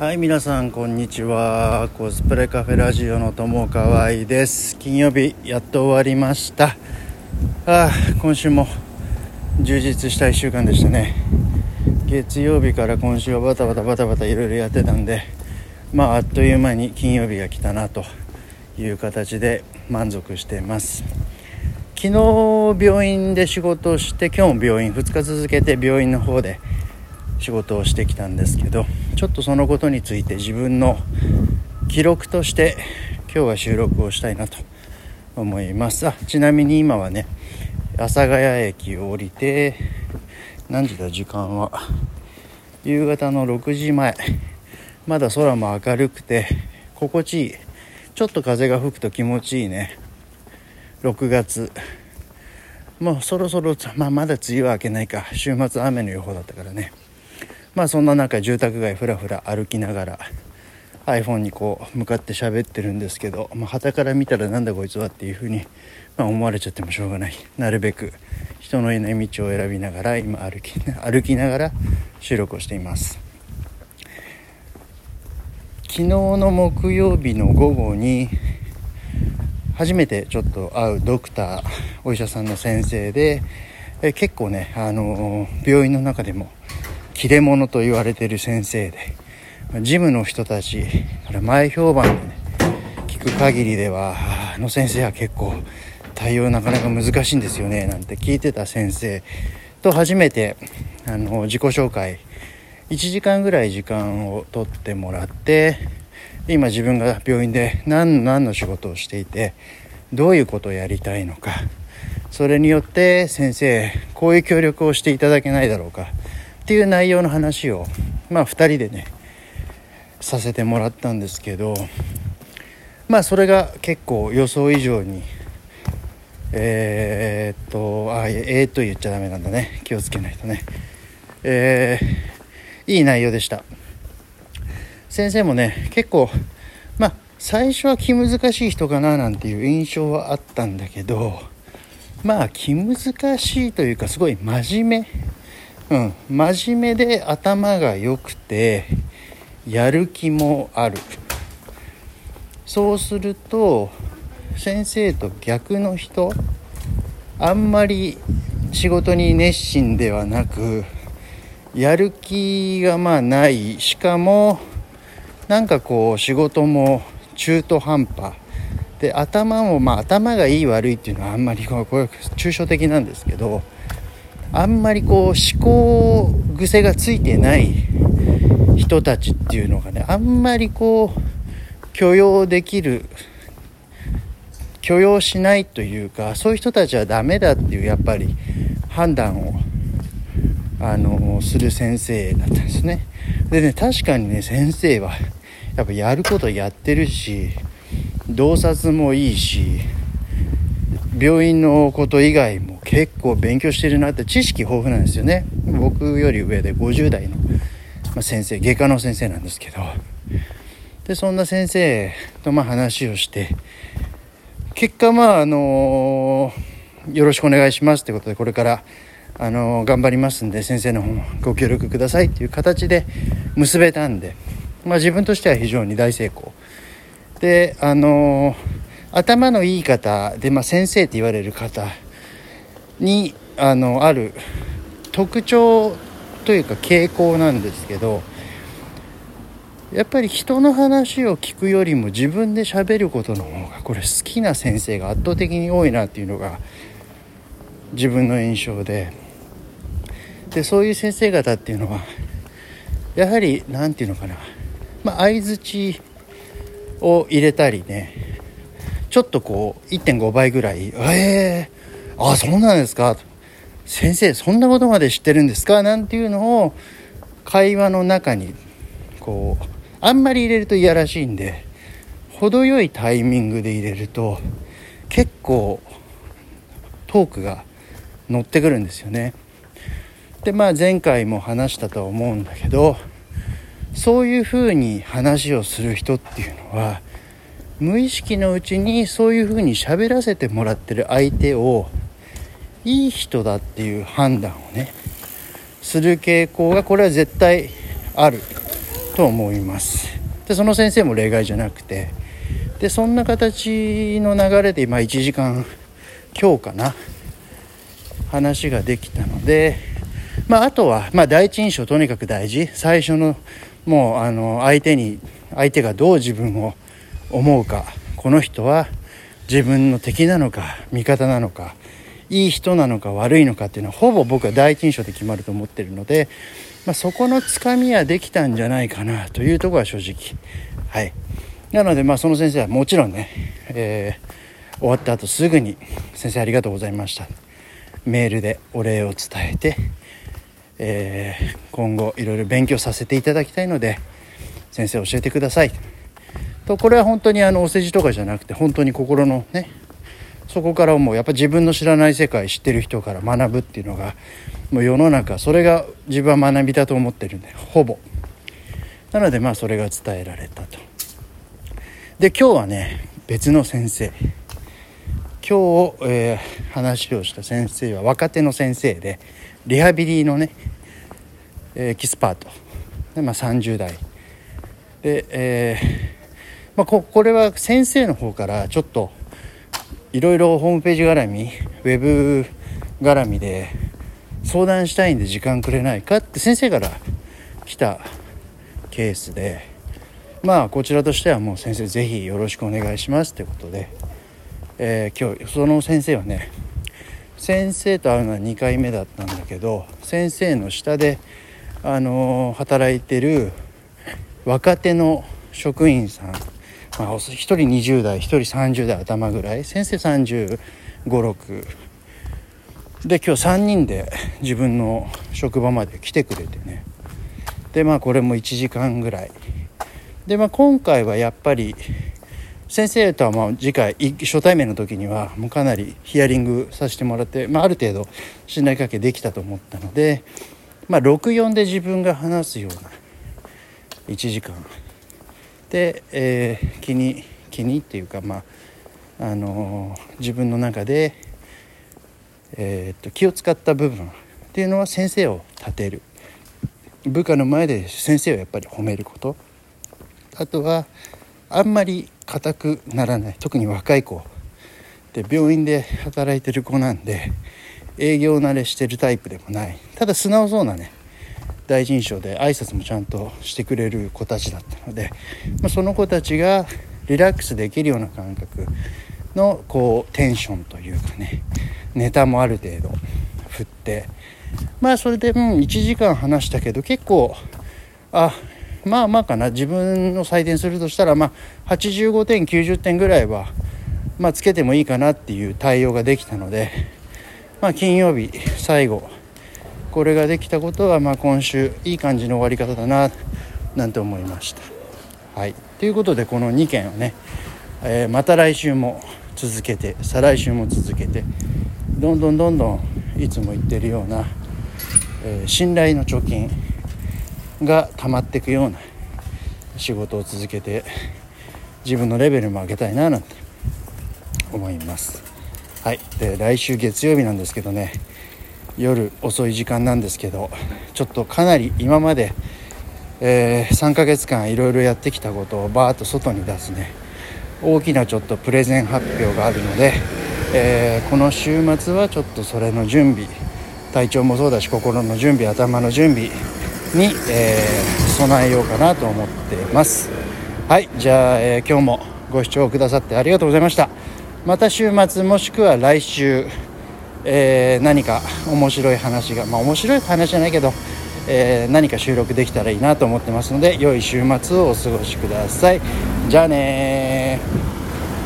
はい皆さんこんにちは。コスプレカフェラジオの友川合です。金曜日やっと終わりました。あ今週も充実した1週間でしたね。月曜日から今週はバタバタバタバタいろいろやってたんでまああっという間に金曜日が来たなという形で満足しています。昨日病院で仕事をして今日も病院2日続けて病院の方で仕事をしてきたんですけどちょっとそのことについて自分の記録として今日は収録をしたいなと思います。あちなみに今はね阿佐ヶ谷駅を降りて何時だ時間は？夕方の6時前。まだ空も明るくて心地いい。ちょっと風が吹くと気持ちいいね。6月。もうそろそろ、まあ、まだ梅雨は明けないか。週末雨の予報だったからね。まあそんな中住宅街ふらふら歩きながら iPhone にこう向かって喋ってるんですけど、まあ、旗から見たらなんだこいつはっていうふうに、まあ、思われちゃってもしょうがない。なるべく人のいない道を選びながら今歩き歩きながら収録をしています。昨日の木曜日の午後に初めてちょっと会うドクターお医者さんの先生でえ結構ね、あの病院の中でも切れ者と言われてる先生でジムの人たちから前評判でね聞く限りではあの先生は結構対応なかなか難しいんですよねなんて聞いてた先生と初めてあの自己紹介1時間ぐらい時間を取ってもらって今自分が病院で何何の仕事をしていてどういうことをやりたいのかそれによって先生こういう協力をしていただけないだろうかっていう内容の話をまあ2人でねさせてもらったんですけどまあそれが結構予想以上にえー、っとあえー、っと言っちゃダメなんだね。気をつけないとね。えー、いい内容でした。先生もね結構まあ最初は気難しい人かななんていう印象はあったんだけどまあ気難しいというかすごい真面目うん。真面目で頭が良くてやる気もある。そうすると先生と逆の人あんまり仕事に熱心ではなくやる気がまあない。しかもなんかこう仕事も中途半端。で頭もまあ頭がいい悪いっていうのはあんまりこれ抽象的なんですけどあんまりこう思考癖がついてない人たちっていうのがねあんまりこう許容できる許容しないというかそういう人たちはダメだっていうやっぱり判断をあのする先生だったんですね。でね確かにね先生はやっぱやることやってるし洞察もいいし病院のこと以外も結構勉強してるなって知識豊富なんですよね。僕より上で50代の先生外科の先生なんですけど。でそんな先生とま話をして結果まああの、よろしくお願いしますってことでこれからあの、頑張りますんで先生の方もご協力くださいっていう形で結べたんでまあ自分としては非常に大成功。であの頭のいい方で、まあ、先生って言われる方にあのある特徴というか傾向なんですけどやっぱり人の話を聞くよりも自分で喋ることの方がこれ好きな先生が圧倒的に多いなっていうのが自分の印象で。でそういう先生方っていうのはやはり何て言うのかな、まあ、相づちを入れたりね。ちょっとこう1.5倍ぐらい「ええー、あそうなんですか」先生そんなことまで知ってるんですか?」なんていうのを会話の中にこうあんまり入れるといやらしいんで程よいタイミングで入れると結構トークが乗ってくるんですよね。でまあ前回も話したとは思うんだけどそういうふうに話をする人っていうのは無意識のうちにそういうふうに喋らせてもらってる相手をいい人だっていう判断をねする傾向がこれは絶対あると思います。でその先生も例外じゃなくてでそんな形の流れで今1時間今日かな話ができたのでまああとは、まあ、第一印象とにかく大事。最初のもうあの相手に相手がどう自分を思うか。この人は自分の敵なのか味方なのか。いい人なのか悪いのかっていうのはほぼ僕は第一印象で決まると思ってるので、まあ、そこのつかみはできたんじゃないかなというところは正直。はい。なのでまあその先生はもちろんね、えー、終わった後すぐに「先生ありがとうございました」メールでお礼を伝えて、えー、今後いろいろ勉強させていただきたいので先生教えてください。とこれは本当にあのお世辞とかじゃなくて本当に心のねそこからもうやっぱ自分の知らない世界知ってる人から学ぶっていうのがもう世の中それが自分は学びだと思ってるんでほぼ。なのでまあそれが伝えられたと。で今日はね別の先生。今日、えー、話をした先生は若手の先生でリハビリのね、エキスパート。で、まあ、30代で、えーまあ、ここれは先生の方からちょっといろいろホームページ絡みウェブ絡みで相談したいんで時間くれないかって先生から来たケースでまあこちらとしてはもう先生是非よろしくお願いしますってことで、えー、今日その先生はね先生と会うのは2回目だったんだけど先生の下で、あのー、働いてる若手の職員さんまあ、1人20代1人30代頭ぐらい先生3 5 6で今日3人で自分の職場まで来てくれてね。でまあこれも1時間ぐらい。でまあ今回はやっぱり先生とはまあ次回初対面の時にはもうかなりヒアリングさせてもらって、まあ、ある程度信頼関係できたと思ったので、まあ、64で自分が話すような1時間。で、えー、気に気にっていうかまああのー、自分の中で、えー、っと気を使った部分っていうのは先生を立てる。部下の前で先生をやっぱり褒めること。あとはあんまり硬くならない。特に若い子。で病院で働いてる子なんで営業慣れしてるタイプでもない。ただ素直そうなね。第一印象で挨拶もちゃんとしてくれる子たちだったので、まあ、その子たちがリラックスできるような感覚のこうテンションというかねネタもある程度振ってまあそれで、うん、1時間話したけど結構あまあまあかな自分の採点するとしたらまあ85点90点ぐらいはまあつけてもいいかなっていう対応ができたのでまあ金曜日最後これができたことは、まあ、今週いい感じの終わり方だななんて思いました。はい、ということでこの2件をね、えー、また来週も続けて再来週も続けてどんどんどんどんいつも言ってるような、えー、信頼の貯金が溜まっていくような仕事を続けて自分のレベルも上げたいななんて思います。はい、で来週月曜日なんですけどね夜遅い時間なんですけどちょっとかなり今まで、えー、3ヶ月間いろいろやってきたことをバーッと外に出すね。大きなちょっとプレゼン発表があるので、えー、この週末はちょっとそれの準備体調もそうだし心の準備頭の準備に、えー、備えようかなと思ってます。はいじゃあ、えー、今日もご視聴くださってありがとうございました。また週末もしくは来週えー、何か面白い話がまあ面白い話じゃないけど、えー、何か収録できたらいいなと思ってますので良い週末をお過ごしください。じゃあね